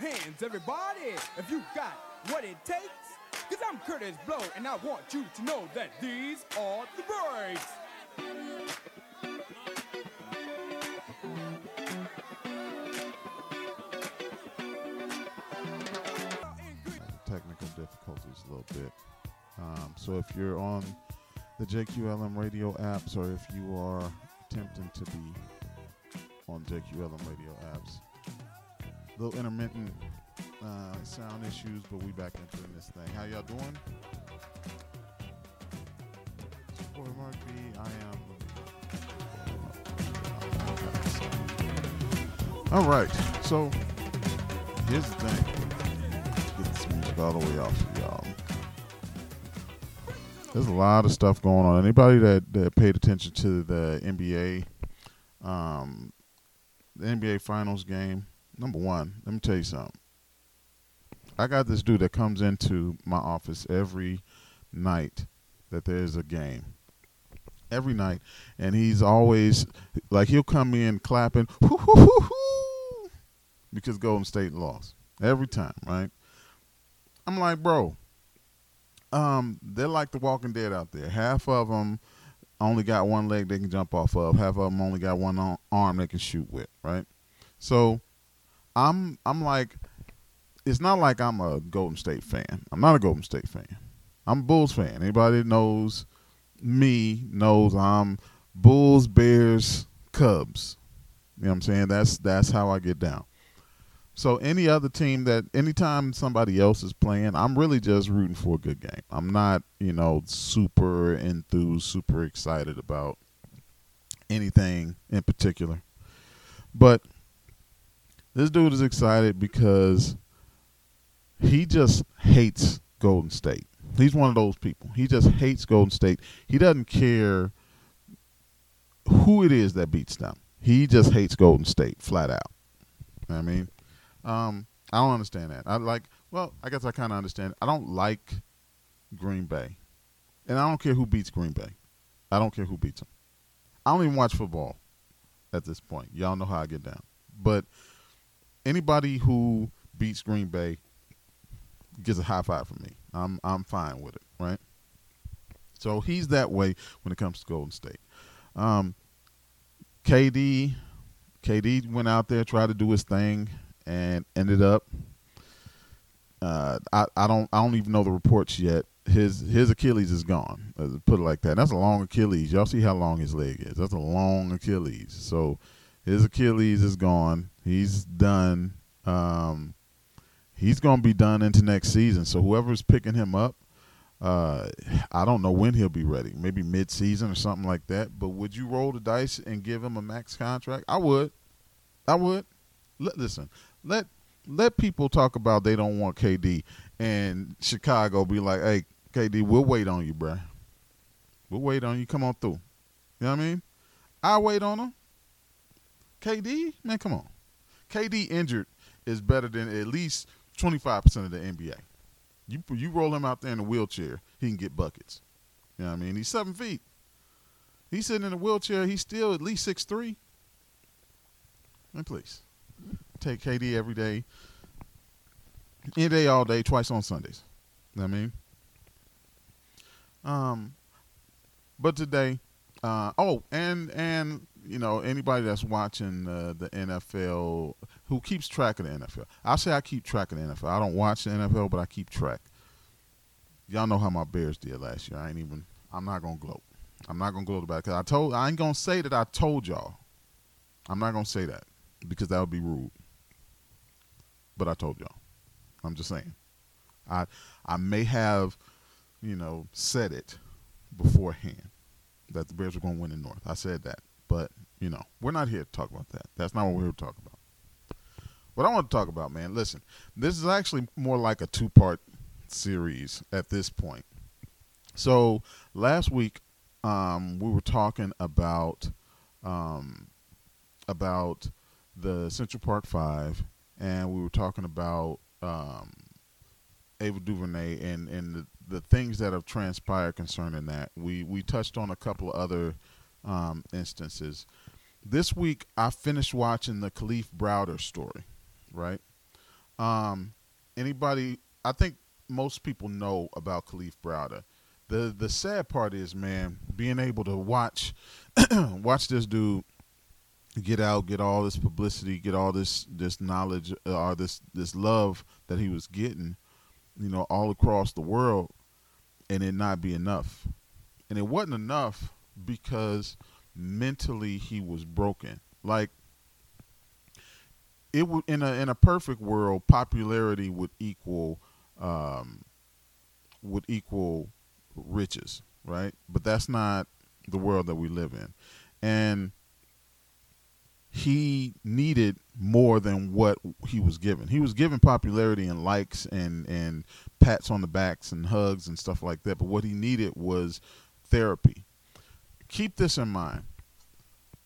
hands, everybody, if you got what it takes. Cause I'm Kurtis Blow, and I want you to know that these are the breaks. technical difficulties a little bit. Um, so if you're on the JQLM radio apps or if you are attempting to be on JQLM radio apps, little intermittent uh, sound issues, but we back into this thing. How y'all doing? Boy Mark B. I am. All right, so here's the thing Let's get this music all the way off for y'all. There's a lot of stuff going on. Anybody that, that paid attention to the NBA, um, the NBA Finals game, number one, let me tell you something. I got this dude that comes into my office every night that there's a game. Every night. And he's always, like, he'll come in clapping, hoo, hoo, hoo, because Golden State lost. Every time, right? I'm like, bro, um, they're like the Walking Dead out there. Half of them only got one leg they can jump off of. Half of them only got one arm they can shoot with. Right. So, I'm I'm like, it's not like I'm a Golden State fan. I'm not a Golden State fan. I'm a Bulls fan. Anybody that knows me knows I'm Bulls, Bears, Cubs. You know what I'm saying? That's that's how I get down. So any other team that anytime somebody else is playing, I'm really just rooting for a good game. I'm not, you know, super enthused, super excited about anything in particular. But this dude is excited because he just hates Golden State. He's one of those people. He just hates Golden State. He doesn't care who it is that beats them. He just hates Golden State flat out. I mean, um, I don't understand that. I like. Well, I guess I kind of understand. I don't like Green Bay, and I don't care who beats Green Bay. I don't care who beats them. I don't even watch football at this point. Y'all know how I get down. But anybody who beats Green Bay gets a high five from me. I'm I'm fine with it, right? So he's that way when it comes to Golden State. Um, KD, KD went out there tried to do his thing and ended up. Uh, I I don't I don't even know the reports yet. His his Achilles is gone. Put it like that. That's a long Achilles. Y'all see how long his leg is. That's a long Achilles. So his Achilles is gone. He's done. Um, he's gonna be done into next season. So whoever's picking him up, uh, I don't know when he'll be ready. Maybe mid season or something like that. But would you roll the dice and give him a max contract? I would. I would. Listen, let let people talk about they don't want KD and Chicago be like, hey, KD, we'll wait on you, bruh. We'll wait on you. Come on through. You know what I mean? I wait on him. KD, man, come on. KD injured is better than at least twenty five percent of the NBA. You you roll him out there in a wheelchair, he can get buckets. You know what I mean? He's seven feet. He's sitting in a wheelchair. He's still at least six three. Man, please take KD every day, any day, all day, twice on Sundays. You know what I mean? Um, but today, uh, oh, and and you know anybody that's watching uh, the NFL who keeps track of the NFL. I say I keep track of the NFL. I don't watch the NFL, but I keep track. Y'all know how my Bears did last year. I ain't even. I'm not gonna gloat. I'm not gonna gloat about it because I told. I ain't gonna say that I told y'all. I'm not gonna say that because that would be rude. But I told y'all. I'm just saying. I I may have, you know, said it beforehand that the Bears were going to win in North. I said that, but you know, we're not here to talk about that. That's not what we're talking about. What I want to talk about, man, listen, this is actually more like a two-part series at this point. So last week, um, we were talking about um, about the Central Park Five, and we were talking about um, Ava DuVernay and and the, the things that have transpired concerning that. We we touched on a couple of other um, instances. This week, I finished watching the Kalief Browder story, right? Um, anybody? I think most people know about Kalief Browder. The the sad part is, man, being able to watch watch this dude get out, get all this publicity, get all this this knowledge uh, or this this love that he was getting, you know, all across the world, and it not be enough. And it wasn't enough because mentally he was broken. Like it would in a in a perfect world, popularity would equal um, would equal riches, right? But that's not the world that we live in, and he needed more than what he was given. He was given popularity and likes and and pats on the backs and hugs and stuff like that. But what he needed was therapy. Keep this in mind.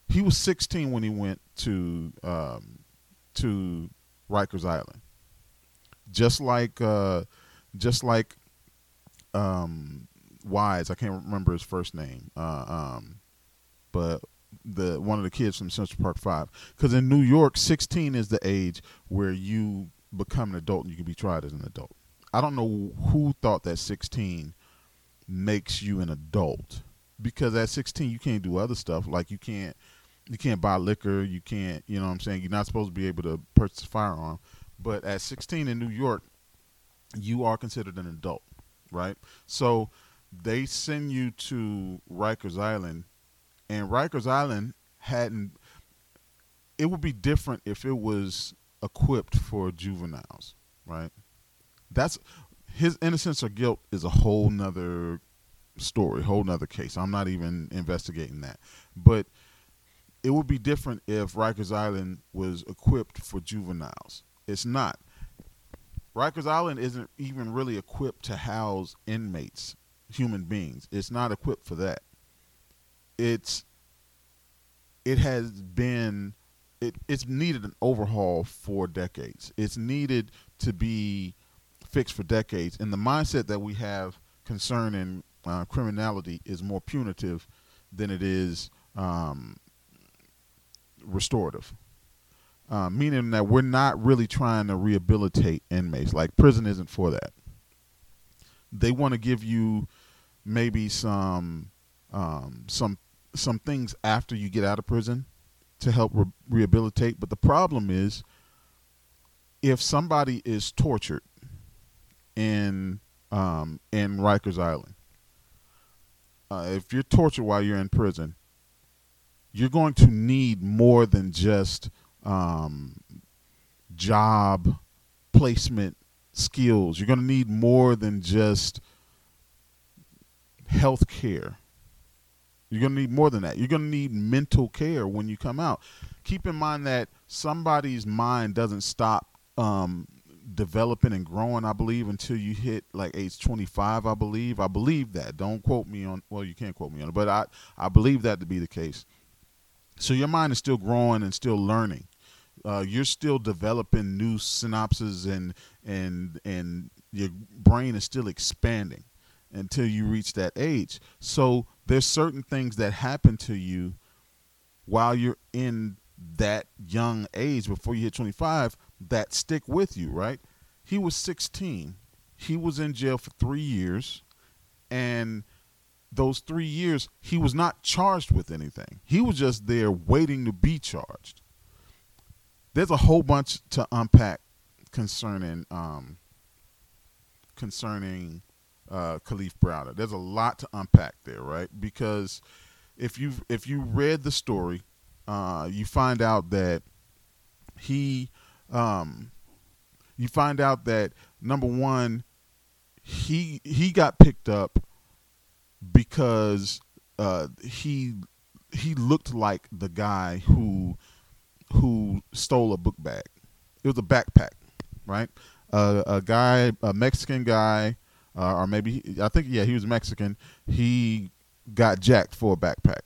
He was 16 when he went to um, to Rikers Island. Just like uh, just like um, Wise, I can't remember his first name, uh, um, but the one of the kids from Central Park Five. Because in New York, 16 is the age where you become an adult and you can be tried as an adult. I don't know who thought that 16 makes you an adult because at 16 you can't do other stuff. Like you can't you can't buy liquor. You can't you know what i'm saying? You're not supposed to be able to purchase a firearm. But at 16 in new york you are considered an adult right? So they send you to rikers island and rikers island hadn't it would be different if it was equipped for juveniles right? That's his innocence or guilt is a whole nother story, whole nother case. I'm not even investigating that. But it would be different if Rikers Island was equipped for juveniles. It's not. Rikers Island isn't even really equipped to house inmates, human beings. It's not equipped for that. It's it has been it, it's needed an overhaul for decades. It's needed to be fixed for decades. And the mindset that we have concerning uh, criminality is more punitive than it is um, restorative. Uh, meaning that we're not really trying to rehabilitate inmates. Like prison isn't for that. They want to give you maybe some um, some some things after you get out of prison to help re- rehabilitate. But the problem is, if somebody is tortured in um, in Rikers Island. Uh, if you're tortured while you're in prison, you're going to need more than just um, job placement skills. You're going to need more than just health care. You're going to need more than that. You're going to need mental care when you come out. Keep in mind that somebody's mind doesn't stop um, developing and growing, I believe, until you hit like age 25, I believe. I believe that. Don't quote me on, well, you can't quote me on it, but I, I believe that to be the case. So your mind is still growing and still learning. Uh, you're still developing new synapses and and and your brain is still expanding until you reach that age. So there's certain things that happen to you while you're in that young age before you hit 25 that stick with you, right? He was 16. He was in jail for three years. And those three years, he was not charged with anything. He was just there waiting to be charged. There's a whole bunch to unpack concerning um, concerning uh, Kalief Browder. There's a lot to unpack there, right? Because if you if you read the story, uh, you find out that he um, you find out that number one, he he got picked up because uh, he he looked like the guy who who stole a book bag. It was a backpack, right? Uh, a guy, a Mexican guy, uh, or maybe I think yeah, he was Mexican. He got jacked for a backpack.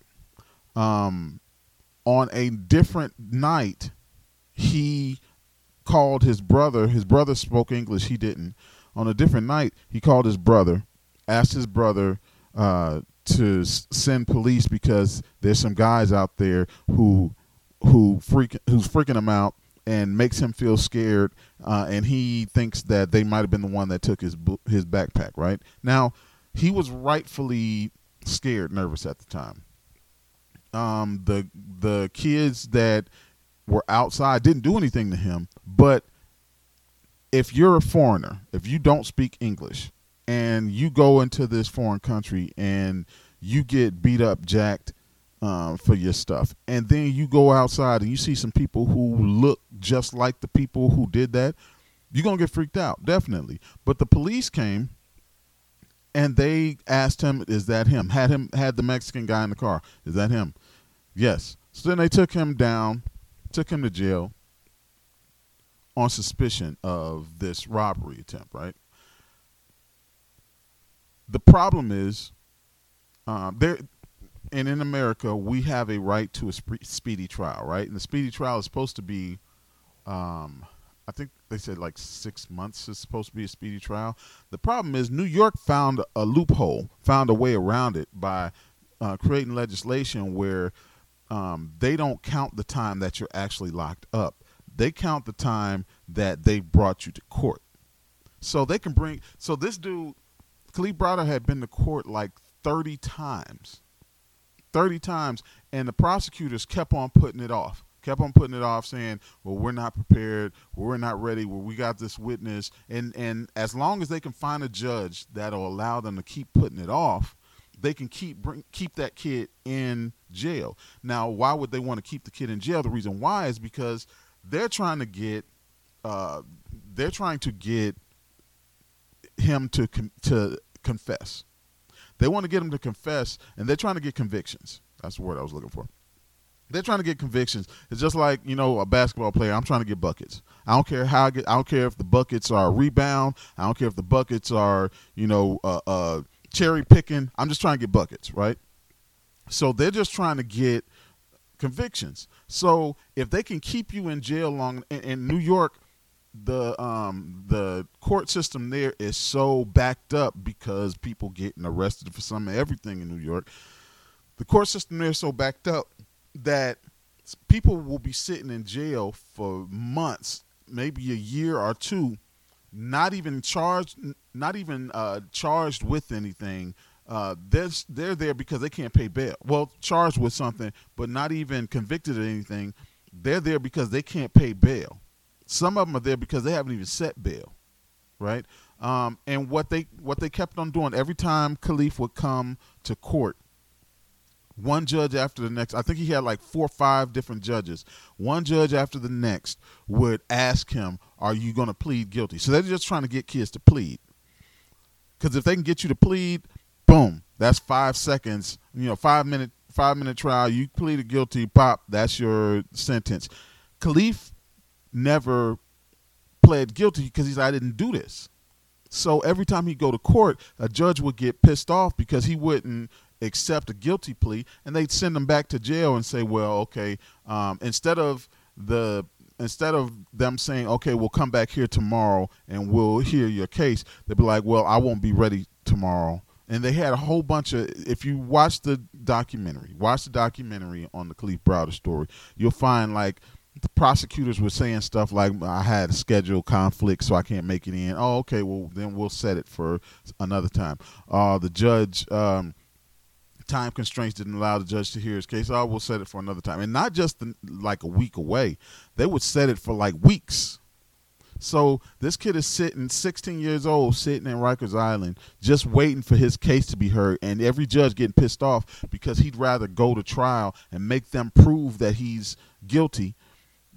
Um, on a different night, he called his brother. His brother spoke English. He didn't. On a different night, he called his brother, asked his brother uh, to send police because there's some guys out there who who freak who's freaking him out and makes him feel scared, uh, and he thinks that they might have been the one that took his his backpack. Right now, he was rightfully scared, nervous at the time. Um, the the kids that were outside didn't do anything to him, but if you're a foreigner, if you don't speak English, and you go into this foreign country and you get beat up, jacked um, for your stuff, and then you go outside and you see some people who look just like the people who did that, you're gonna get freaked out, definitely. But the police came and they asked him, "Is that him?" Had him had the Mexican guy in the car. Is that him? Yes. So then they took him down, took him to jail on suspicion of this robbery attempt. Right. The problem is, uh, there, and in America, we have a right to a spe- speedy trial. Right, and the speedy trial is supposed to be. Um, I think they said like six months is supposed to be a speedy trial. The problem is New York found a loophole, found a way around it by uh, creating legislation where um, they don't count the time that you're actually locked up. They count the time that they brought you to court. So they can bring. So this dude, Kalief Browder, had been to court like 30 times. 30 times, and the prosecutors kept on putting it off kept on putting it off, saying, "Well, we're not prepared. We're not ready. Well, we got this witness." And and as long as they can find a judge that'll allow them to keep putting it off, they can keep bring, keep that kid in jail. Now, why would they want to keep the kid in jail? The reason why is because they're trying to get uh, they're trying to get him to to confess. They want to get him to confess, and they're trying to get convictions. That's the word I was looking for. They're trying to get convictions. It's just like you know a basketball player. I'm trying to get buckets. I don't care how I get. I don't care if the buckets are rebound. I don't care if the buckets are you know uh, uh, cherry picking. I'm just trying to get buckets, right? So they're just trying to get convictions. So if they can keep you in jail long in, in New York, the um the court system there is so backed up because people getting arrested for some everything in New York. The court system there is so backed up that people will be sitting in jail for months, maybe a year or two, not even charged, not even uh, charged with anything. Uh, they're, they're there because they can't pay bail. Well, charged with something, but not even convicted of anything. They're there because they can't pay bail. Some of them are there because they haven't even set bail, right? Um, and what they what they kept on doing every time Kalief would come to court, one judge after the next. I think he had like four or five different judges. One judge after the next would ask him, "Are you going to plead guilty?" So they're just trying to get kids to plead. Because if they can get you to plead, boom, that's five seconds. You know, five minute five minute trial. You pleaded guilty, pop. That's your sentence. Kalief never pled guilty because he's I didn't do this. So every time he'd go to court, a judge would get pissed off because he wouldn't accept a guilty plea, and they'd send them back to jail and say, well, okay, um, instead of the instead of them saying, okay, we'll come back here tomorrow and we'll hear your case, they'd be like, well, I won't be ready tomorrow. And they had a whole bunch of. If you watch the documentary, watch the documentary on the Kalief Browder story, you'll find like the prosecutors were saying stuff like I had a schedule conflict, so I can't make it in. Oh, okay, well then we'll set it for another time. Uh, the judge um, time constraints didn't allow the judge to hear his case. Oh, we'll set it for another time, and not just the, like a week away. They would set it for like weeks. So this kid is sitting, 16 years old, sitting in Rikers Island, just waiting for his case to be heard, and every judge getting pissed off because he'd rather go to trial and make them prove that he's guilty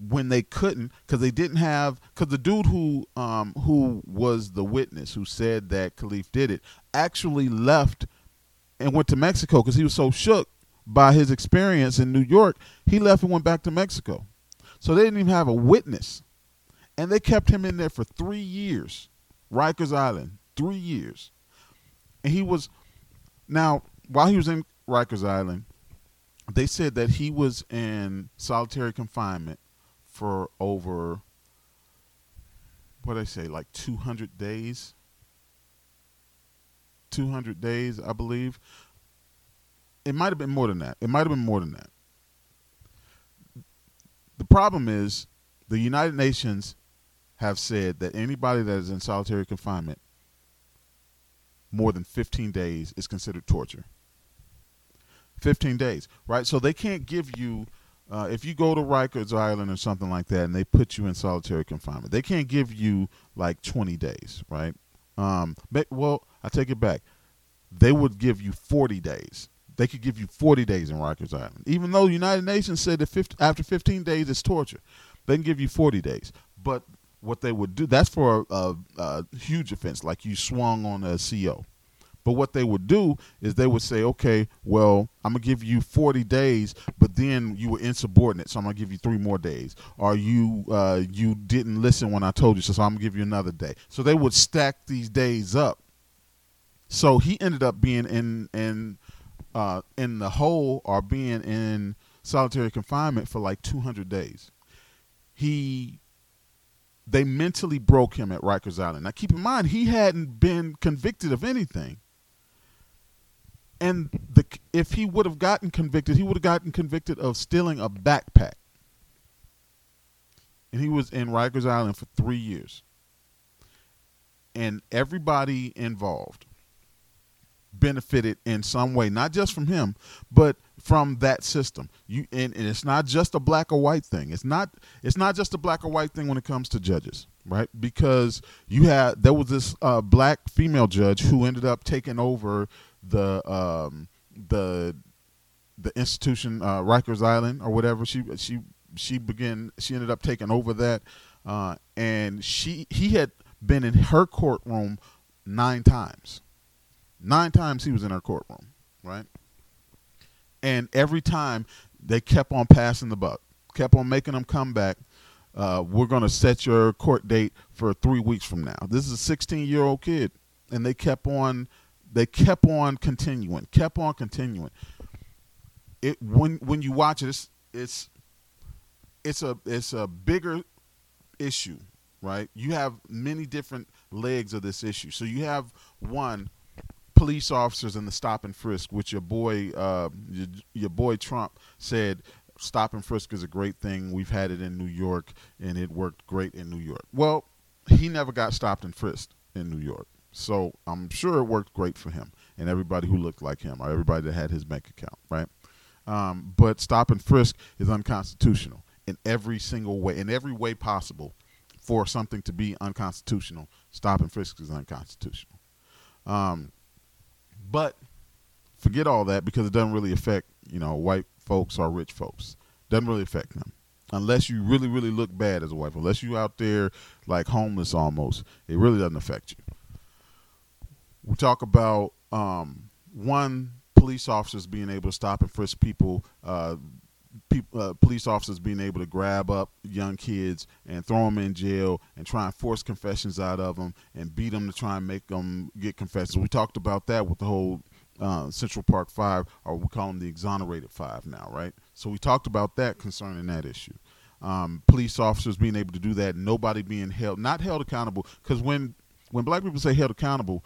when they couldn't because they didn't have because the dude who um who was the witness who said that Kalief did it actually left and went to Mexico because he was so shook by his experience in New York. He left and went back to Mexico. So they didn't even have a witness. And they kept him in there for three years. Rikers Island, three years. And he was, now, while he was in Rikers Island, they said that he was in solitary confinement for over, what did I say, like 200 days? 200 days, I believe. It might have been more than that. It might have been more than that. The problem is The United Nations have said that anybody that is in solitary confinement more than 15 days is considered torture. 15 days, right? So they can't give you, uh, if you go to Rikers Island or something like that and they put you in solitary confinement, they can't give you like 20 days, right? Um, well, I take it back. They would give you 40 days. They could give you 40 days in Rikers Island. Even though the United Nations said that 50, after 15 days it's torture, they can give you 40 days. But what they would do, that's for a, a, a huge offense, like you swung on a CO. But what they would do is they would say, okay, well, I'm gonna give you 40 days, but then you were insubordinate, so I'm gonna give you three more days. Or you uh, you didn't listen when I told you, so, I'm gonna give you another day. So they would stack these days up. So he ended up being in in uh, in the hole or being in solitary confinement for like 200 days. He they mentally broke him at Rikers Island. Now keep in mind he hadn't been convicted of anything and the if he would have gotten convicted, he would have gotten convicted of stealing a backpack. And he was in Rikers Island for three years. And everybody involved benefited in some way, not just from him, but from that system. You and, and it's not just a black or white thing. It's not it's not just a black or white thing when it comes to judges, right? Because you had there was this uh, black female judge who ended up taking over the um, the the institution uh, Rikers Island or whatever. She she she began. She ended up taking over that, uh, and she he had been in her courtroom nine times. Nine times he was in her courtroom, right? And every time they kept on passing the buck, kept on making them come back. Uh, we're going to set your court date for three weeks from now. This is a 16 year old kid, and they kept on they kept on continuing, kept on continuing. It when when you watch it, it's it's it's a it's a bigger issue, right? You have many different legs of this issue. So you have one police officers in the stop and frisk, which your boy uh, your, your boy Trump said stop and frisk is a great thing. We've had it in New York and it worked great in New York. Well, he never got stopped and frisked in New York. So I'm sure it worked great for him and everybody who looked like him or everybody that had his bank account, right? Um, but stop and frisk is unconstitutional in every single way, in every way possible. For something to be unconstitutional, stop and frisk is unconstitutional. Um, but forget all that because it doesn't really affect you know white folks or rich folks. Doesn't really affect them unless you really really look bad as a wife. Unless you out there like homeless almost, it really doesn't affect you we talk about um, one police officers being able to stop and frisk people, uh, uh, police officers being able to grab up young kids and throw them in jail and try and force confessions out of them and beat them to try and make them get confessions. We talked about that with the whole uh, Central Park Five, or we call them the exonerated five now, right? So we talked about that concerning that issue. Um, police officers being able to do that, nobody being held, not held accountable, because when when black people say held accountable,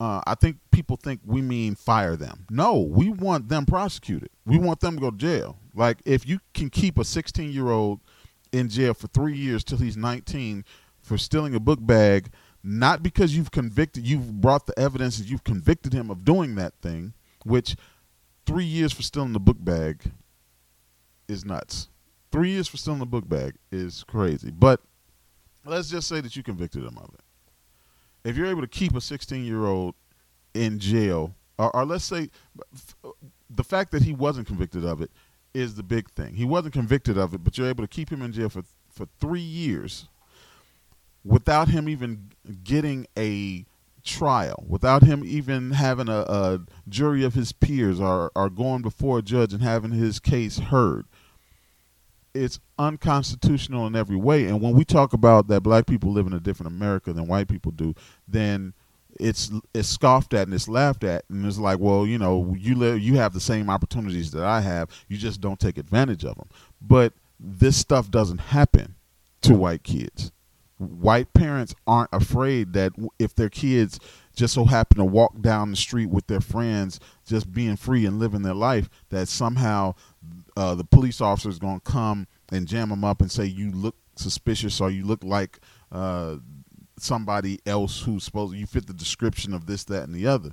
uh, I think people think we mean fire them. No, we want them prosecuted. We want them to go to jail. Like if you can keep a 16 year old in jail for three years till he's 19 for stealing a book bag, not because you've convicted, you've brought the evidence that you've convicted him of doing that thing, which three years for stealing the book bag is nuts. Three years for stealing the book bag is crazy. But let's just say that you convicted him of it if you're able to keep a 16 year old in jail, or, or let's say the fact that he wasn't convicted of it is the big thing. He wasn't convicted of it, but you're able to keep him in jail for for three years without him even getting a trial, without him even having a, a jury of his peers or, or going before a judge and having his case heard it's unconstitutional in every way. And when we talk about that black people live in a different America than white people do, then it's it's scoffed at and it's laughed at. And it's like well you know you live you have the same opportunities that i have. You just don't take advantage of them but this stuff doesn't happen to white kids. White parents aren't afraid that if their kids just so happen to walk down the street with their friends just being free and living their life that somehow uh, the police officer is going to come and jam them up and say you look suspicious or you look like uh, somebody else who's supposed you fit the description of this, that, and the other.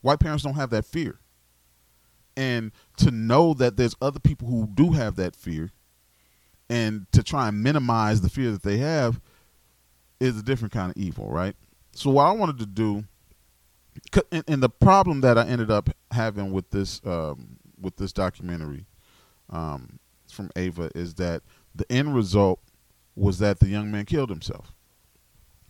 White parents don't have that fear. And to know that there's other people who do have that fear and to try and minimize the fear that they have is a different kind of evil, right? So what I wanted to do and, the problem that I ended up having with this um, with this documentary um, from Ava is that the end result was that the young man killed himself.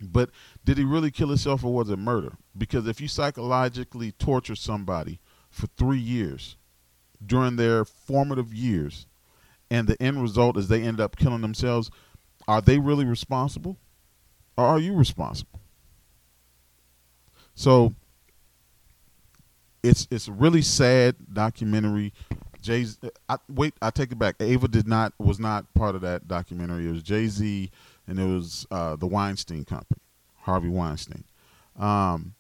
But did he really kill himself or was it murder? Because if you psychologically torture somebody for three years during their formative years and the end result is they end up killing themselves, are they really responsible? Or are you responsible? So it's it's a really sad documentary. Jay, wait, I take it back. Ava did not was not part of that documentary. It was Jay Z and it was uh, the Weinstein Company, Harvey Weinstein. Um,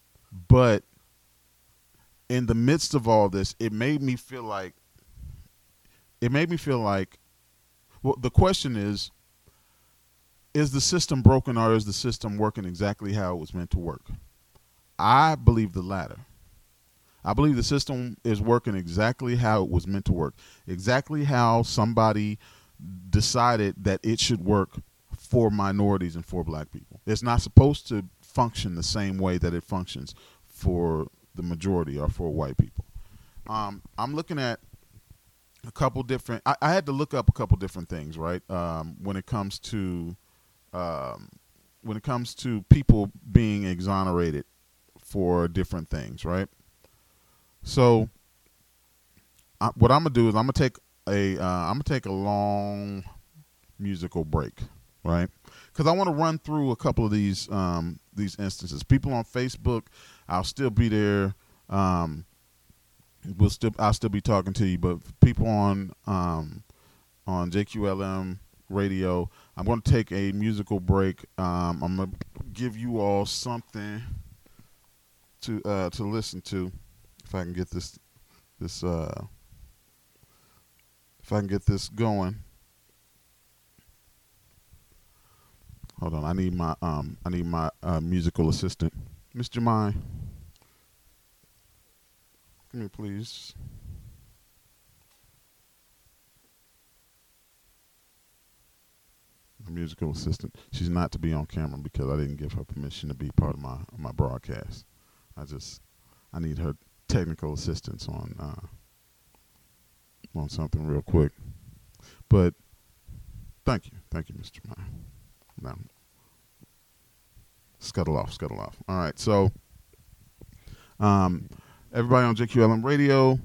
but in the midst of all this, it made me feel like it made me feel like. Well, the question is: Is the system broken, or is the system working exactly how it was meant to work? I believe the latter. I believe the system is working exactly how it was meant to work, exactly how somebody decided that it should work for minorities and for black people. It's not supposed to function the same way that it functions for the majority or for white people. Um, I'm looking at a couple different. I, I, had to look up a couple different things, right? Um, when it comes to um, when it comes to people being exonerated for different things, right? So, I, what I'm gonna do is I'm gonna take a uh, I'm gonna take a long musical break, right? Because I want to run through a couple of these um, these instances. People on Facebook, I'll still be there. Um, we'll still I'll still be talking to you, but people on um, on JQLM radio, I'm going to take a musical break. Um, I'm going to give you all something to uh, to listen to if I can get this this uh if I can get this going. Hold on, I need my um I need my uh, musical assistant. Mr. Mai. Come here please. My musical assistant. She's not to be on camera because I didn't give her permission to be part of my my broadcast. I just I need her technical assistance on uh, on something real quick. But thank you, thank you, Mr. Meyer. Now, scuttle off, scuttle off. All right, so um, everybody on JQLM Radio,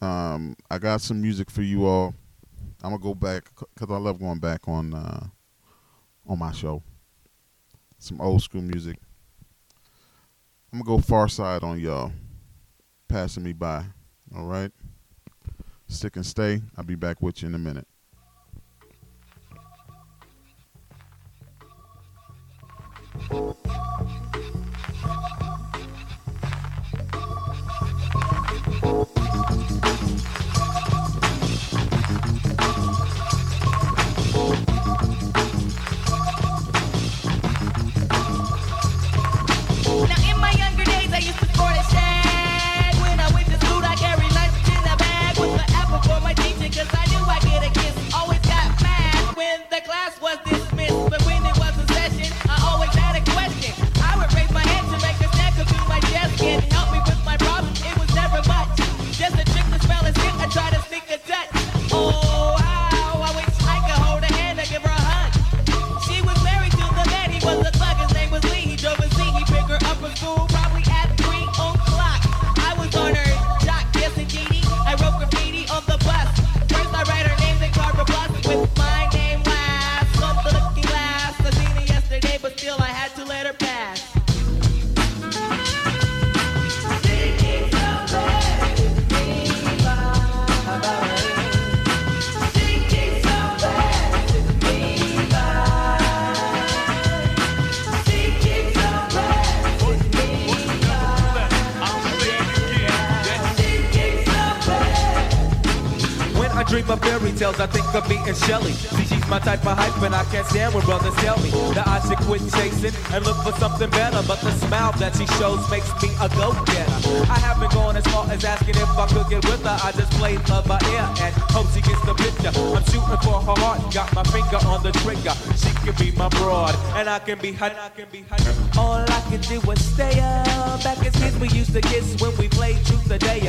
um, I got some music for you all. I'm gonna go back because I love going back on uh, on my show. Some old school music. I'm gonna go Pharcyde on y'all passing me by. All right? Stick and stay. I'll be back with you in a minute. Me and Shelley. See, she's my type of hype, and I can't stand when brothers tell me that I should quit chasing and look for something better. But the smile that she shows makes me a go-getter. I haven't gone as far as asking if I could get with her. I just played love by ear and hope she gets the picture. I'm shooting for her heart, got my finger on the trigger. She can be my broad, and I can be her. I can be hot. All I can do is stay up. Back as kids, we used to kiss when we played truth the day.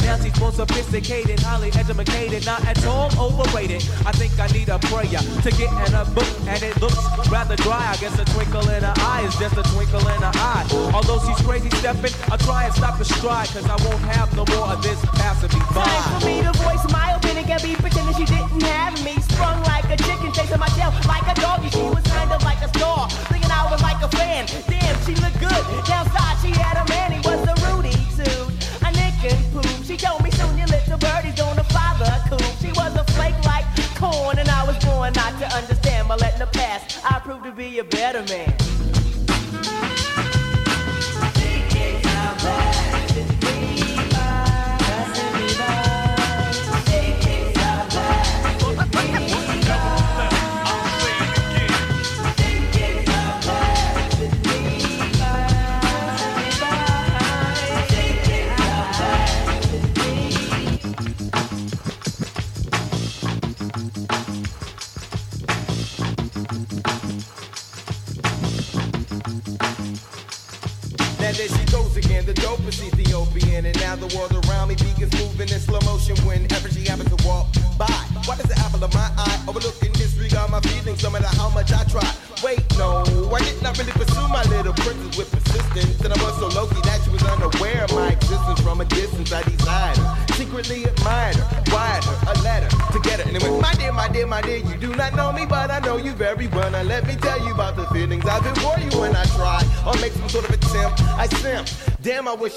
Now she's more sophisticated, highly educated, not at all overrated. I think I need a prayer to get in a book, and it looks rather dry. I guess a twinkle in her eye is just a twinkle in her eye. Although she's crazy stepping, I'll try and stop the stride, cause I won't have no more of this passing me by. Time for me to voice my opinion, can be pretending she didn't have me. Sprung like a chicken, chasing my tail like a doggy. She was kind of like a star, thinking I was like a fan. Damn, she looked good. Downside, she had a man, he was a Rudy too. A nick and poop. She told me soon your little birdie's gonna father coop. She was a flake like corn, and I was born not to understand. But letting the past, I proved to be a better man. Now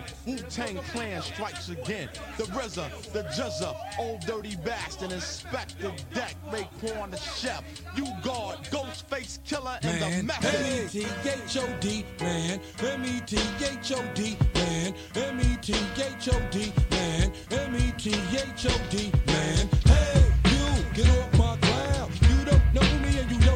Shaolin, Wu-Tang Clan strikes again. The RZA, the GZA, old dirty bastard, Inspectah Deck, Raekwon the Chef, you guard, Ghostface Killah, and the man. Method. M-E-T-H-O-D, man. M-E-T-H-O-D, man. M-E-T-H-O-D, man. M-E-T-H-O-D, man. Hey, you, get off my cloud. You don't know me and you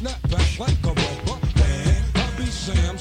snap back like a rubber band. I be Sam,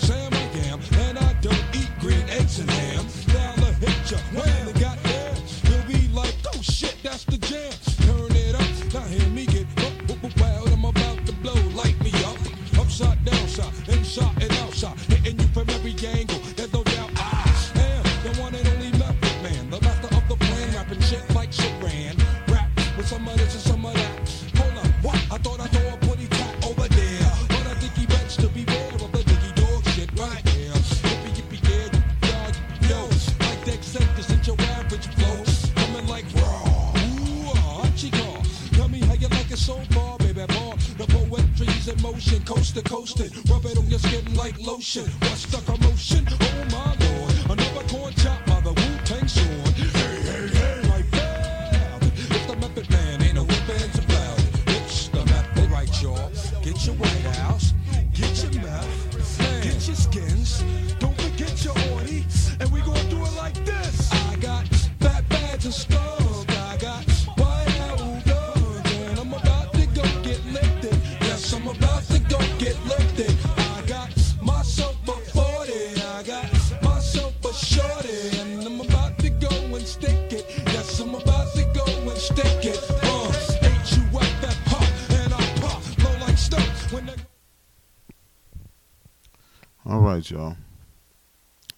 y'all.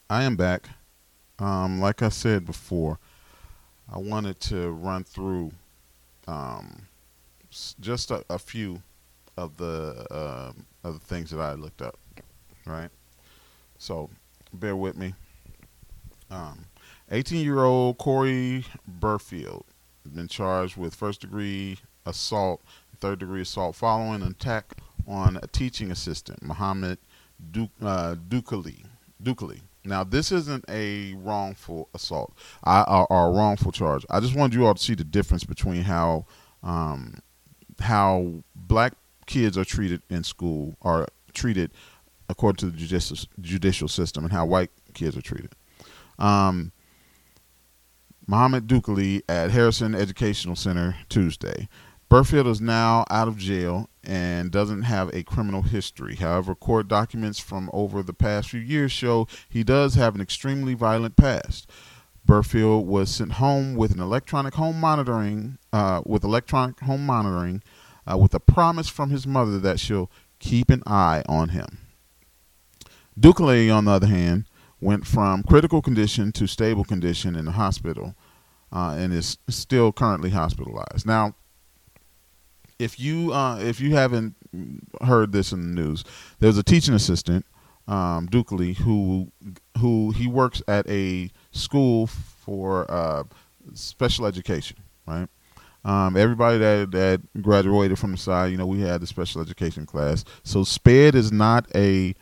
I am back. Um, like I said before, I wanted to run through um, just a, a few of the uh, of the things that I looked up. Right. So, bear with me. Um, 18-year-old Corey Burfield has been charged with first-degree assault, third-degree assault following an attack on a teaching assistant, Muhammad Du- uh, Dukali. Dukali. Now, this isn't a wrongful assault I, or, or a wrongful charge. I just wanted you all to see the difference between how um, how black kids are treated in school are treated according to the judicial judicial system and how white kids are treated. Um, Muhammad Dukali at Harrison Educational Center Tuesday. Burfield is now out of jail and doesn't have a criminal history. However, court documents from over the past few years show he does have an extremely violent past. Burfield was sent home with an electronic home monitoring, uh, with electronic home monitoring, uh, with a promise from his mother that she'll keep an eye on him. Dukale, on the other hand, went from critical condition to stable condition in the hospital, uh, and is still currently hospitalized. Now, if you uh, if you haven't heard this in the news, there's a teaching assistant, um, Dukely, who who he works at a school for uh, special education, right? Um, everybody that that graduated from the side, you know, we had the special education class. So SPED is not a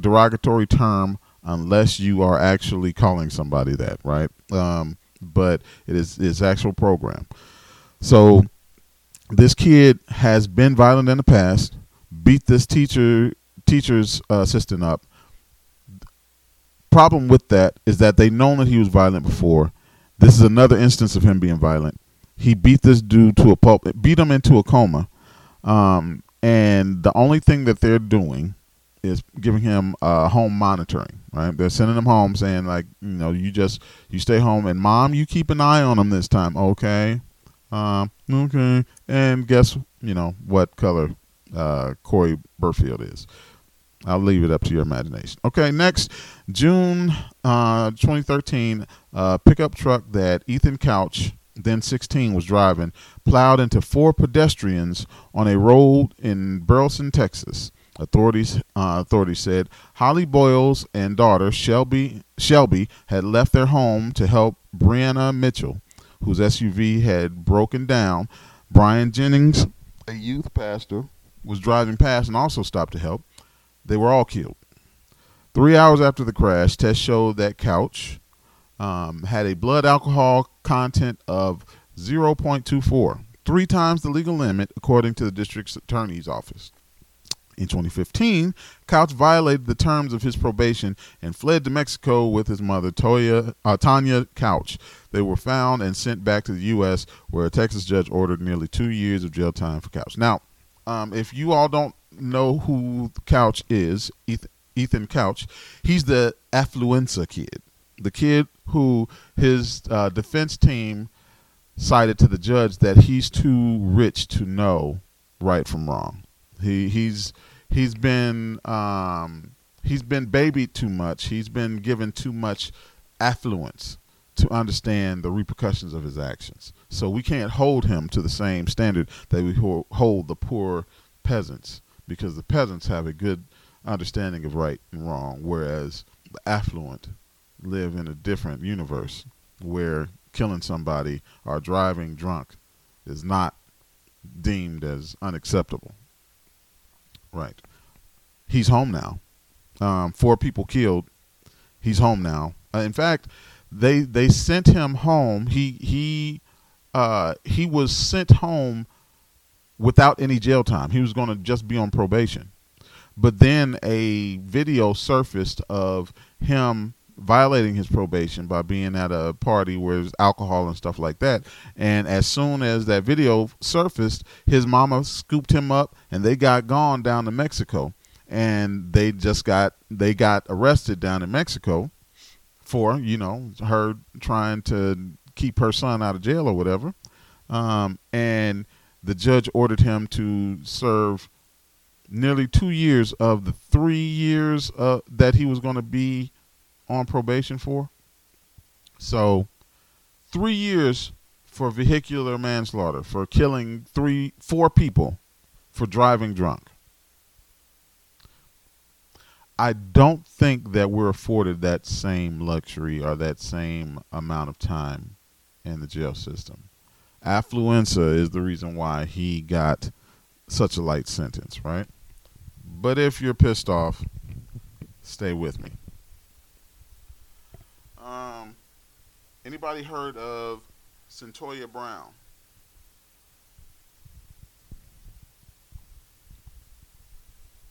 derogatory term unless you are actually calling somebody that, right? Um, but it is its actual program. So this kid has been violent in the past, beat this teacher teacher's uh, assistant up. Problem with that is that they known that he was violent before. This is another instance of him being violent. He beat this dude to a pulp, beat him into a coma, um, and the only thing that they're doing is giving him uh, home monitoring. Right? They're sending him home, saying like, you know, you just you stay home, and mom, you keep an eye on him this time, okay? Um, okay. And guess you know what color uh, Corey Burfield is. I'll leave it up to your imagination. Okay, next, June uh, 2013, uh, pickup truck that Ethan Couch, then 16, was driving, plowed into four pedestrians on a road in Burleson, Texas. Authorities uh, authorities said Holly Boyles and daughter Shelby Shelby had left their home to help Breanna Mitchell, whose SUV had broken down. Brian Jennings, a youth pastor, was driving past and also stopped to help. They were all killed. Three hours after the crash, tests showed that Couch um, had a blood alcohol content of 0.24, three times the legal limit, according to the district's attorney's office. In 2015, Couch violated the terms of his probation and fled to Mexico with his mother, Toya, uh, Tonya Couch. They were found and sent back to the U.S., where a Texas judge ordered nearly two years of jail time for Couch. Now, um, if you all don't know who Couch is, Ethan, Couch, he's the affluenza kid, the kid who his uh, defense team cited to the judge that he's too rich to know right from wrong. He he's he's been um, he's been babied too much. He's been given too much affluence to understand the repercussions of his actions. So we can't hold him to the same standard that we hold the poor peasants because the peasants have a good understanding of right and wrong, whereas the affluent live in a different universe where killing somebody or driving drunk is not deemed as unacceptable. Right. he's home now. Um, four people killed. He's home now. Uh, in fact, they they sent him home. He he uh, he was sent home without any jail time. He was going to just be on probation. But then a video surfaced of him violating his probation by being at a party where there's alcohol and stuff like that. And as soon as that video surfaced, his mama scooped him up and they got gone down to Mexico. And they just got they got arrested down in Mexico for, you know, her trying to keep her son out of jail or whatever. Um, and the judge ordered him to serve nearly two years of the three years uh, that he was going to be on probation for. So, three years for vehicular manslaughter, for killing three, four people, for driving drunk. I don't think that we're afforded that same luxury or that same amount of time in the jail system. Affluenza is the reason why he got such a light sentence, right? But if you're pissed off, stay with me. Um, anybody heard of Cyntoia Brown?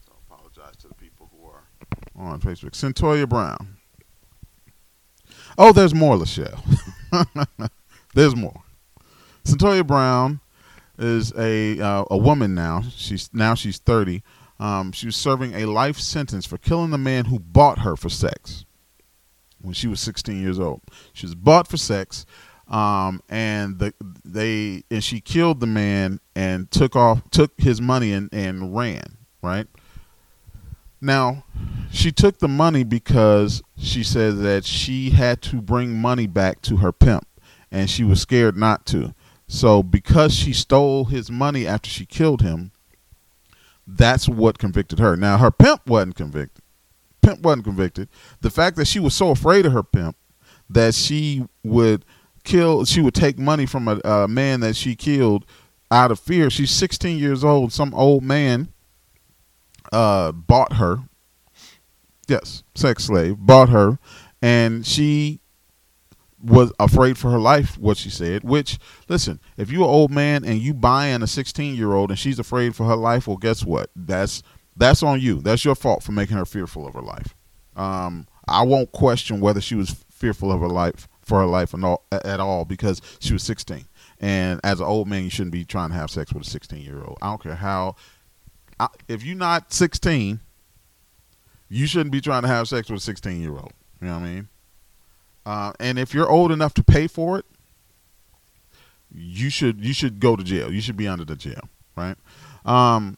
So apologize to the people who are on Facebook. Cyntoia Brown. Oh, there's more, Lachelle. there's more. Cyntoia Brown is a uh, a woman now. She's now she's 30. Um, she was serving a life sentence for killing the man who bought her for sex when she was 16 years old. She was bought for sex, um, and the, they and she killed the man and took off took his money and, and ran. Right now, she took the money because she said that she had to bring money back to her pimp, and she was scared not to. So because she stole his money after she killed him, that's what convicted her. Now her pimp wasn't convicted. Pimp wasn't convicted. The fact that she was so afraid of her pimp that she would kill, she would take money from a, a man that she killed out of fear. She's 16 years old. Some old man uh, bought her. Yes, sex slave bought her, and she was afraid for her life. What she said. Which, listen, if you're an old man and you buying a 16 year old and she's afraid for her life, well, guess what? That's that's on you. That's your fault for making her fearful of her life. Um, I won't question whether she was fearful of her life for her life all, at all because she was 16. And as an old man, you shouldn't be trying to have sex with a 16 year old. I don't care how. I, if you're not 16, you shouldn't be trying to have sex with a 16 year old. You know what I mean? Uh, and if you're old enough to pay for it, you should you should go to jail. You should be under the jail, right? Um,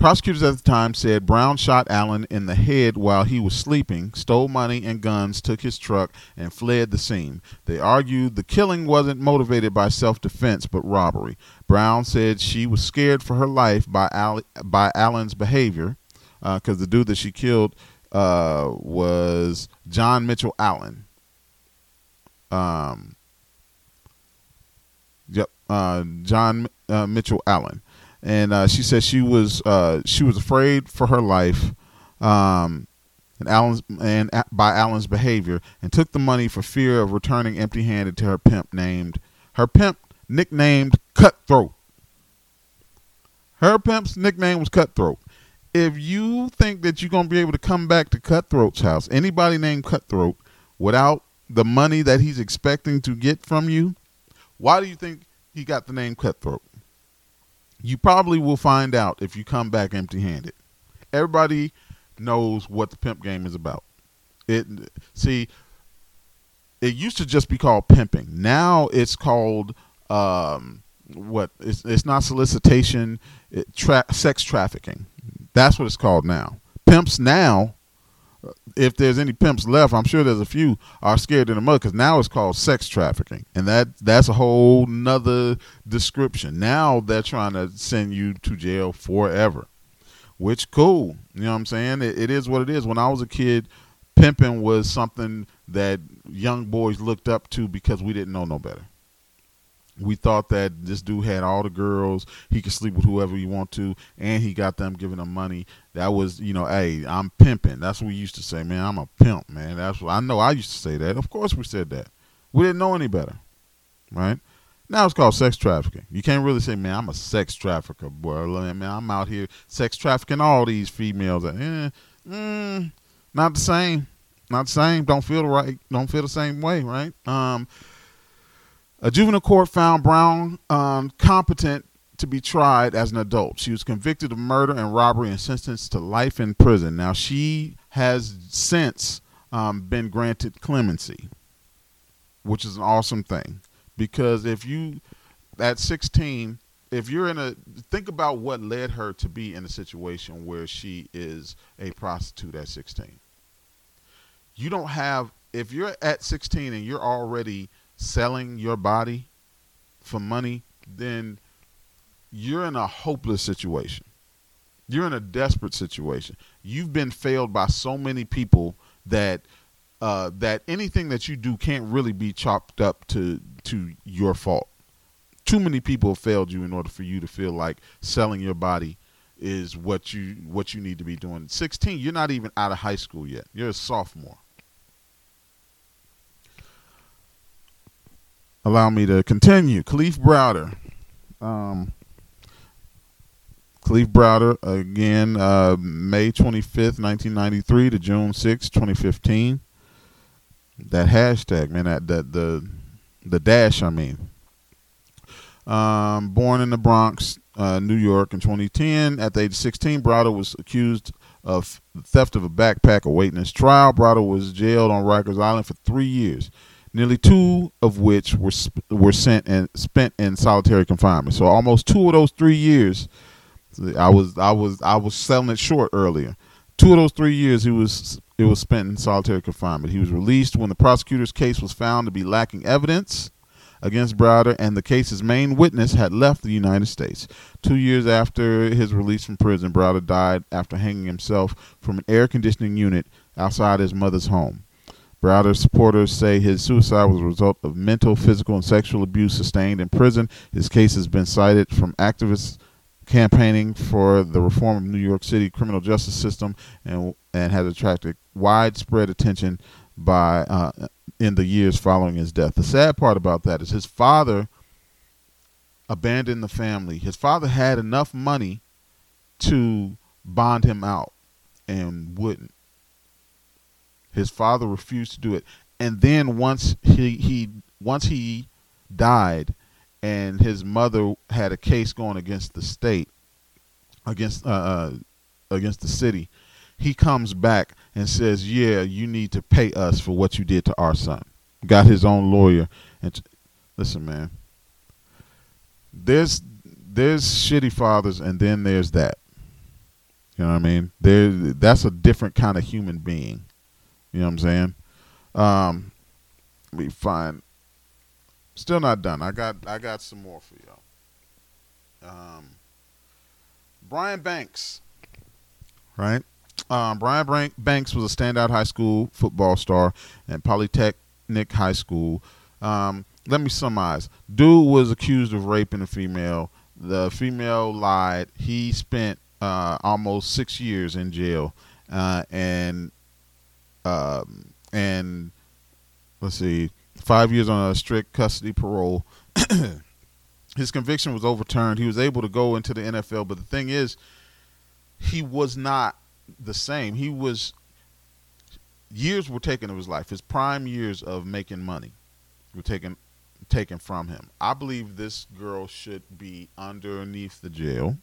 prosecutors at the time said Brown shot Allen in the head while he was sleeping, stole money and guns, took his truck, and fled the scene. They argued the killing wasn't motivated by self-defense but robbery. Brown said she was scared for her life by Al- by Allen's behavior because uh, the dude that she killed uh, was John Mitchell Allen um, yep, uh, John uh, Mitchell Allen, and uh, she said she was uh, she was afraid for her life, um, and Allen's and by Allen's behavior, and took the money for fear of returning empty-handed to her pimp named her pimp nicknamed Cutthroat. Her pimp's nickname was Cutthroat. If you think that you're gonna be able to come back to Cutthroat's house, anybody named Cutthroat, without the money that he's expecting to get from you, why do you think he got the name Cutthroat? You probably will find out if you come back empty handed. Everybody knows what the pimp game is about. It see it used to just be called pimping. Now it's called um, what? It's, it's not solicitation, it, tra- sex trafficking. That's what it's called now. Pimps now if there's any pimps left, I'm sure there's a few are scared in the mud because now it's called sex trafficking, and that that's a whole nother description. Now they're trying to send you to jail forever, which cool. You know what I'm saying? It, it is what it is. When I was a kid, pimping was something that young boys looked up to because we didn't know no better. We thought that this dude had all the girls. He could sleep with whoever he want to, and he got them giving him money. That was, you know, hey, I'm pimping. That's what we used to say, man. I'm a pimp, man. That's what I know. I used to say that. Of course, we said that. We didn't know any better, right? Now it's called sex trafficking. You can't really say, man, I'm a sex trafficker, boy. Man, I'm out here sex trafficking all these females. Eh, mm, not the same. Not the same. Don't feel the right. Don't feel the same way, right? Um, a juvenile court found Brown um, competent to be tried as an adult. She was convicted of murder and robbery and sentenced to life in prison. Now, she has since um, been granted clemency, which is an awesome thing. Because if you, at 16, if you're in a, think about what led her to be in a situation where she is a prostitute at 16. You don't have, if you're at 16 and you're already selling your body for money, then you're in a hopeless situation. You're in a desperate situation. You've been failed by so many people that uh, that anything that you do can't really be chopped up to to your fault. Too many people have failed you in order for you to feel like selling your body is what you what you need to be doing. 16, you're not even out of high school yet. You're a sophomore. Allow me to continue. Kalief Browder. Um, Kalief Browder, again, uh, May 25th, 1993 to June 6th, 2015. That hashtag, man, that, that the the dash, I mean. Um, born in the Bronx, uh, New York in 2010. At the age of 16, Browder was accused of theft of a backpack awaiting his trial. Browder was jailed on Rikers Island for three years nearly two of which were were sent and spent in solitary confinement. So almost two of those three years, I was I was I was selling it short earlier. Two of those three years, he was it was spent in solitary confinement. He was released when the prosecutor's case was found to be lacking evidence against Browder, and the case's main witness had left the United States. Two years after his release from prison, Browder died after hanging himself from an air conditioning unit outside his mother's home. Browder's supporters say his suicide was a result of mental, physical, and sexual abuse sustained in prison. His case has been cited from activists campaigning for the reform of New York City criminal justice system and and has attracted widespread attention by uh, in the years following his death. The sad part about that is his father abandoned the family. His father had enough money to bond him out and wouldn't. His father refused to do it, and then once he he once he died, and his mother had a case going against the state, against uh, uh, against the city, he comes back and says, "Yeah, you need to pay us for what you did to our son." Got his own lawyer, and t- listen, man. There's there's shitty fathers, and then there's that. You know what I mean? There, that's a different kind of human being. You know what I'm saying? Um, let me find. Still not done. I got I got some more for y'all. Um, Brian Banks, right? Um, Brian Banks was a standout high school football star at Polytechnic High School. Um, let me summarize. Dude was accused of raping a female. The female lied. He spent uh, almost six years in jail, uh, and um, and let's see, five years on a strict custody parole. His conviction was overturned. He was able to go into the NFL, but the thing is, he was not the same. He was years were taken of his life. His prime years of making money were taken taken from him. I believe this girl should be underneath the jail.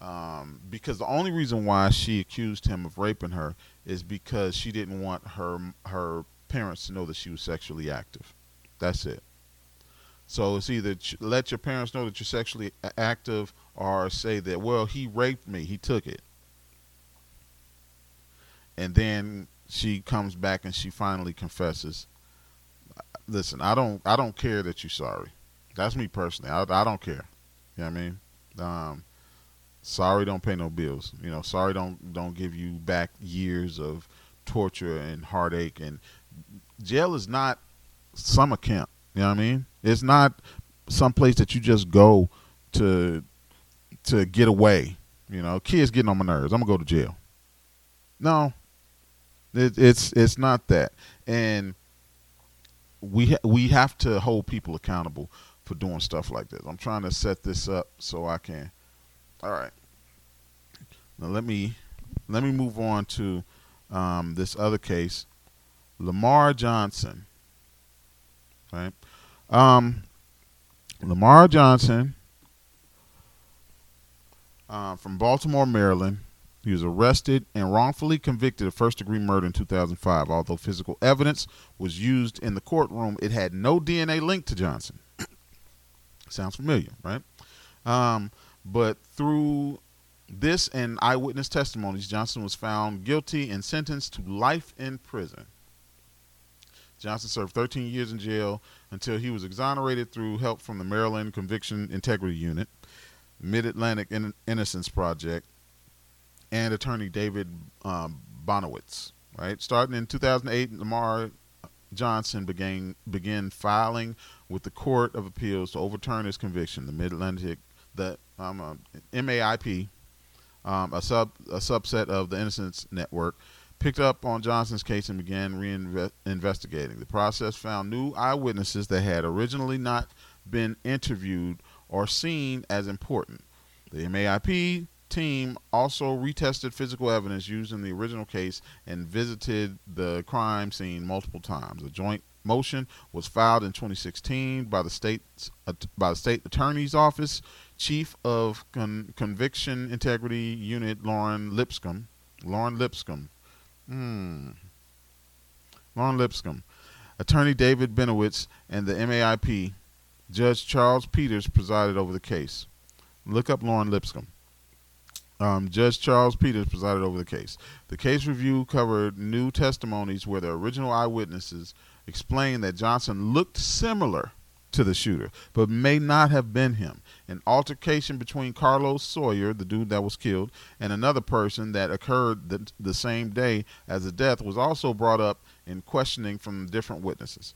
Um, because the only reason why she accused him of raping her is because she didn't want her her parents to know that she was sexually active. That's it. So it's either let your parents know that you're sexually active or say that well he raped me, he took it. And then she comes back and she finally confesses. Listen, I don't I don't care that you're sorry. That's me personally. I, I don't care. You know what I mean? Um, sorry don't pay no bills you know sorry don't don't give you back years of torture and heartache and jail is not summer camp you know what i mean it's not some place that you just go to to get away. You know, kids getting on my nerves. I'm gonna go to jail. No, it, it's it's not that, and we ha- we have to hold people accountable for doing stuff like this. I'm trying to set this up so I can. All right. Now let me let me move on to um, this other case, Lamar Johnson. Right. Um, Lamar Johnson uh, from Baltimore, Maryland. He was arrested and wrongfully convicted of first degree murder in 2005. Although physical evidence was used in the courtroom, it had no DNA link to Johnson. Sounds familiar, right? Um, but through this and eyewitness testimonies, Johnson was found guilty and sentenced to life in prison. Johnson served 13 years in jail until he was exonerated through help from the Maryland Conviction Integrity Unit, Mid Atlantic In- Innocence Project, and attorney David um, Benowitz. Right, starting in 2008, Lamar Johnson began began filing with the Court of Appeals to overturn his conviction. The Mid Atlantic, the um, uh, MAIP, um, a sub a subset of the Innocence Network, picked up on Johnson's case and began reinvestigating. The process found new eyewitnesses that had originally not been interviewed or seen as important. The MAIP team also retested physical evidence used in the original case and visited the crime scene multiple times. A joint motion was filed in 2016 by the state's by the state attorney's office. Chief of Con- Conviction Integrity Unit Lauren Lipscomb, Lauren Lipscomb, hmm, Lauren Lipscomb, Attorney David Benowitz, and the MAIP Judge Charles Peters presided over the case. Look up Lauren Lipscomb. Um, Judge Charles Peters presided over the case. The case review covered new testimonies where the original eyewitnesses explained that Johnson looked similar to the shooter, but may not have been him. An altercation between Carlos Sawyer, the dude that was killed, and another person that occurred the, the same day as the death was also brought up in questioning from different witnesses.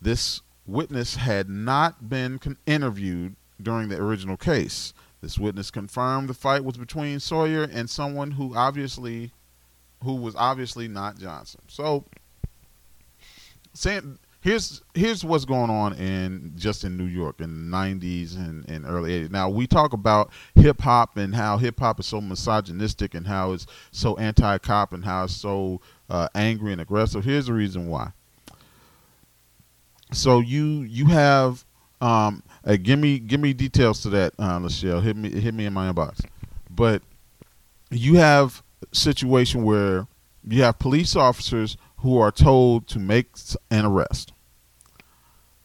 This witness had not been con- interviewed during the original case. This witness confirmed the fight was between Sawyer and someone who obviously who was obviously not Johnson. So saying here's here's what's going on in just in New York in the 90s and, and early 80s. Now we talk about hip hop and how hip hop is so misogynistic and how it's so anti-cop and how it's so uh, angry and aggressive. Here's the reason why. So you you have um, hey, give me give me details to that, uh, Lachelle. Hit me hit me in my inbox. But you have situation where you have police officers who are told to make an arrest.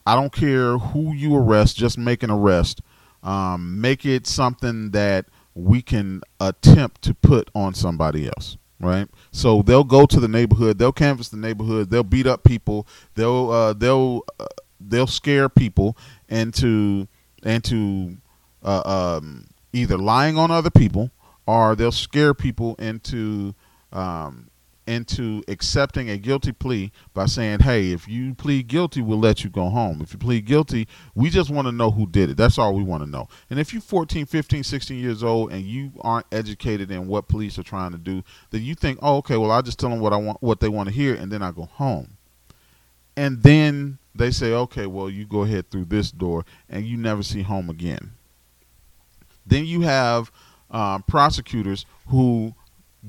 I don't care who you arrest, just make an arrest. Um, make it something that we can attempt to put on somebody else right? So they'll go to the neighborhood, they'll canvass the neighborhood, they'll beat up people, they'll uh, they'll uh, they'll scare people into into uh, um, either lying on other people or they'll scare people into um, into accepting a guilty plea by saying, "Hey, if you plead guilty, we'll let you go home. If you plead guilty, we just want to know who did it. That's all we want to know." And if you're 14, 15, 16 years old and you aren't educated in what police are trying to do, then you think, "Oh, okay, well, I just tell them what I want, what they want to hear, and then I go home." And then they say, "Okay, well, you go ahead through this door, and you never see home again." Then you have um, prosecutors who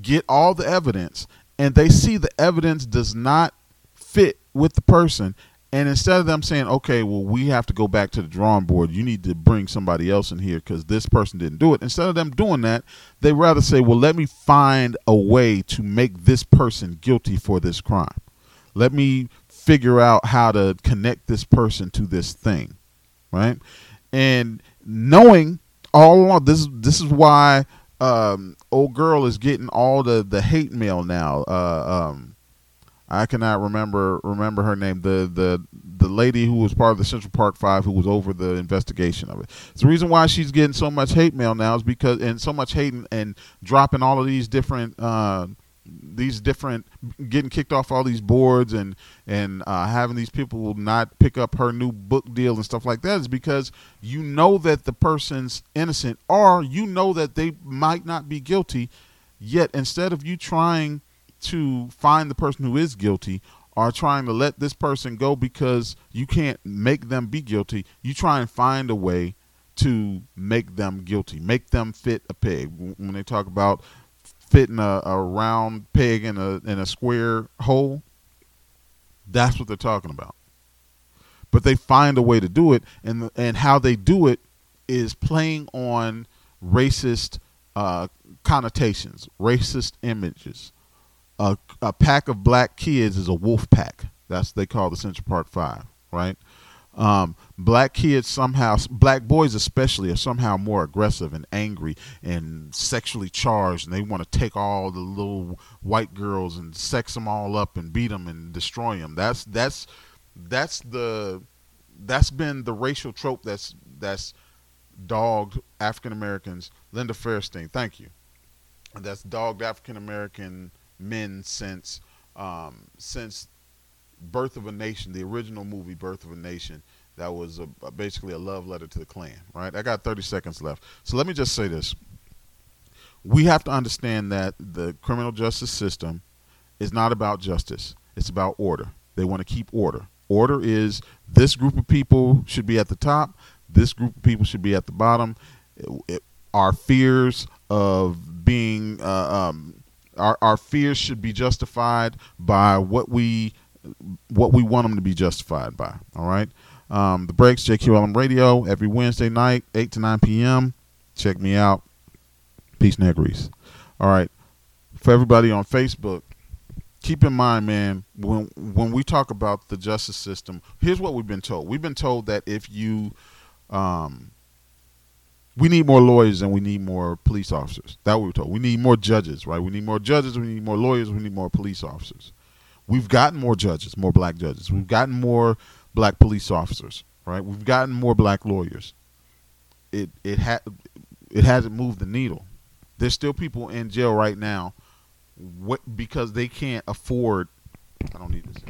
get all the evidence and they see the evidence does not fit with the person. And instead of them saying okay well we have to go back to the drawing board. You need to bring somebody else in here because this person didn't do it. Instead of them doing that they rather say well let me find a way to make this person guilty for this crime. Let me figure out how to connect this person to this thing right? And knowing all along this this is why um, old girl is getting all the the hate mail now. Uh, um, I cannot remember remember her name. The the the lady who was part of the Central Park Five, who was over the investigation of it. the reason why she's getting so much hate mail now is because and so much hate and, and dropping all of these different uh, these different getting kicked off all these boards and and uh, having these people not pick up her new book deal and stuff like that is because you know that the person's innocent or you know that they might not be guilty. Yet instead of you trying to find the person who is guilty or trying to let this person go because you can't make them be guilty you try and find a way to make them guilty make them fit a pig. When they talk about fitting a, a round peg in a in a square hole. That's what they're talking about. But they find a way to do it, and and how they do it is playing on racist uh, connotations, racist images. A, a pack of black kids is a wolf pack. That's they call the Central Park Five, right? Um, black kids somehow, black boys especially, are somehow more aggressive and angry and sexually charged, and they want to take all the little white girls and sex them all up and beat them and destroy them. That's that's that's the that's been the racial trope that's that's dogged African Americans. Linda Fairstein, thank you. That's dogged African American men since um, since Birth of a Nation, the original movie Birth of a Nation, that was a, a basically a love letter to the Klan, right? I got 30 seconds left. So let me just say this. We have to understand that the criminal justice system is not about justice. It's about order. They want to keep order. Order is this group of people should be at the top, this group of people should be at the bottom. It, it, our fears of being uh, um, our, our fears should be justified by what we what we want them to be justified by. All right. Um, the breaks, JQLM Radio, every Wednesday night, 8 to 9 p.m. Check me out. Peace, Negrees. All right. For everybody on Facebook, keep in mind, man, when when we talk about the justice system, here's what we've been told. We've been told that if you, um, we need more lawyers and we need more police officers. That we were told. We need more judges, right? We need more judges. We need more lawyers. We need more police officers. We've gotten more judges, more black judges. We've gotten more black police officers, right? We've gotten more black lawyers. It it had it hasn't moved the needle. There's still people in jail right now because they can't afford I don't need this.